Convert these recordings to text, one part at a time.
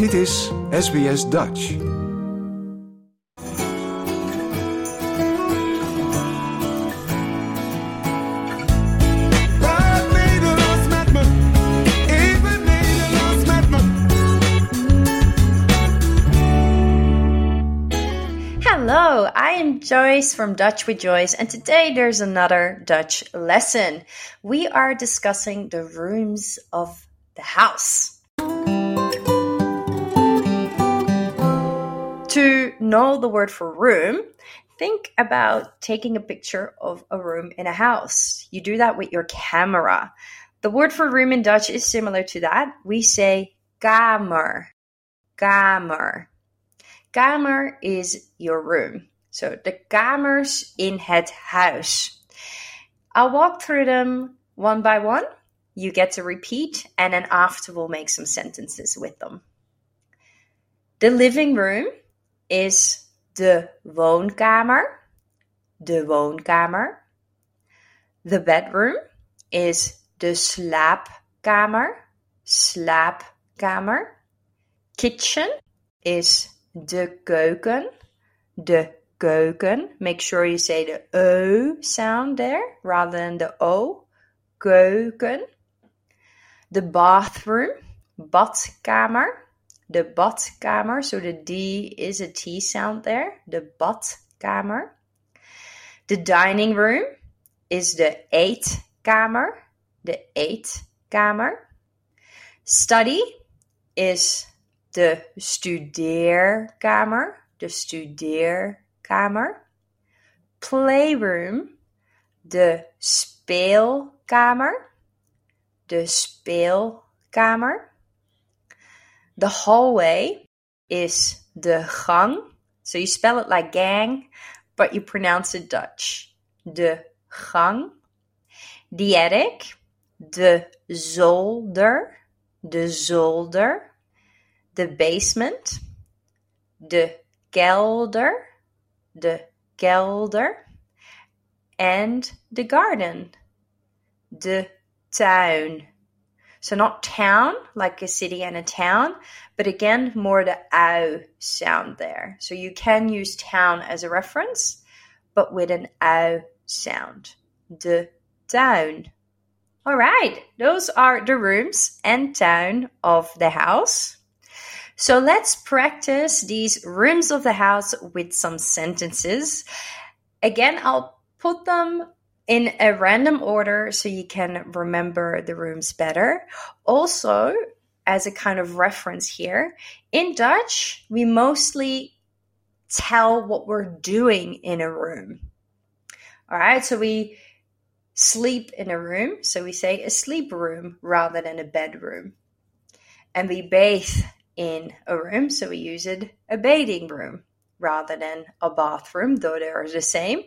Dit is SBS Dutch. Wat Nederlands met me, even Nederlands met me. Hello, I am Joyce from Dutch with Joyce, and today there's another Dutch lesson. We are discussing the rooms of the house. Know the word for room, think about taking a picture of a room in a house. You do that with your camera. The word for room in Dutch is similar to that. We say kamer. Kamer. Kamer is your room. So the kamers in het huis. I'll walk through them one by one. You get to repeat, and then after we'll make some sentences with them. The living room is de woonkamer. De woonkamer. The bedroom is de slaapkamer. Slaapkamer. Kitchen is de keuken. De keuken. Make sure you say the O sound there rather than the O. Keuken. The bathroom. Badkamer. De badkamer. So the D is a T sound there. De badkamer. The dining room is de eetkamer. De eetkamer. Study is de studeerkamer. De studeerkamer. Playroom, de speelkamer. De speelkamer. The hallway is de gang. So you spell it like gang, but you pronounce it Dutch. De gang. The attic, de zolder. De zolder. The basement, de kelder. De kelder. And the garden, de tuin. So not town, like a city and a town, but again, more the ow sound there. So you can use town as a reference, but with an ow sound. The town. All right, those are the rooms and town of the house. So let's practice these rooms of the house with some sentences. Again, I'll put them in a random order so you can remember the rooms better. Also, as a kind of reference here, in Dutch, we mostly tell what we're doing in a room. All right, so we sleep in a room, so we say a sleep room rather than a bedroom. And we bathe in a room, so we use it a bathing room rather than a bathroom, though they are the same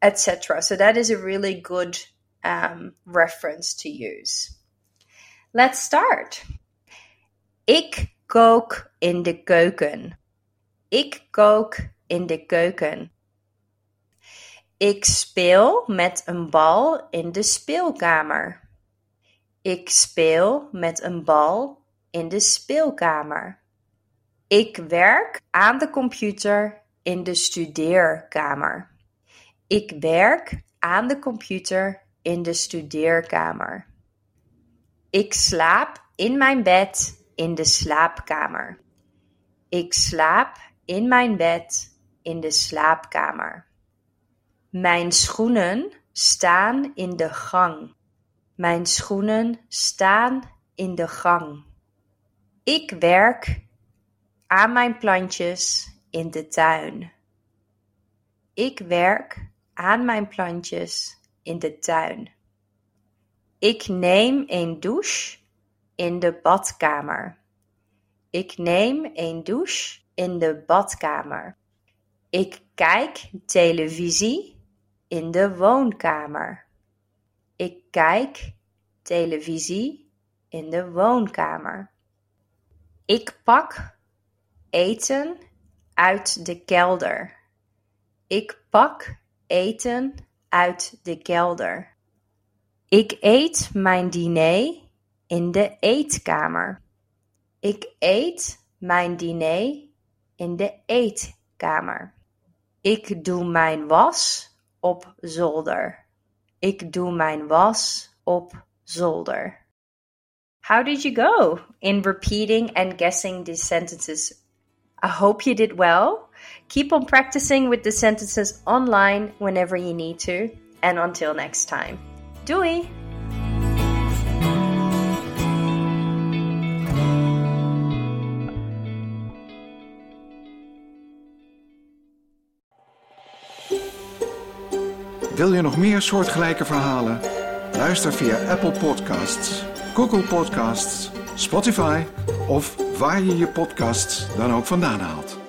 etc. So that is a really good um, reference to use. Let's start. Ik kook in de keuken. Ik kook in de keuken. Ik speel met een bal in de speelkamer. Ik speel met een bal in de speelkamer. Ik werk aan de computer in de studeerkamer. Ik werk aan de computer in de studeerkamer. Ik slaap in mijn bed in de slaapkamer. Ik slaap in mijn bed in de slaapkamer. Mijn schoenen staan in de gang. Mijn schoenen staan in de gang. Ik werk aan mijn plantjes in de tuin. Ik werk aan mijn plantjes in de tuin. Ik neem een douche in de badkamer. Ik neem een douche in de badkamer. Ik kijk televisie in de woonkamer. Ik kijk televisie in de woonkamer. Ik pak eten uit de kelder. Ik pak eten uit de kelder. Ik eet mijn diner in de eetkamer. Ik eet mijn diner in de eetkamer. Ik doe mijn was op zolder. Ik doe mijn was op zolder. How did you go in repeating and guessing these sentences? I hope you did well. Keep on practicing with the sentences online whenever you need to. And until next time. Doei! Wil je nog meer soortgelijke verhalen? Luister via Apple Podcasts, Google Podcasts, Spotify of waar je je podcasts dan ook vandaan haalt.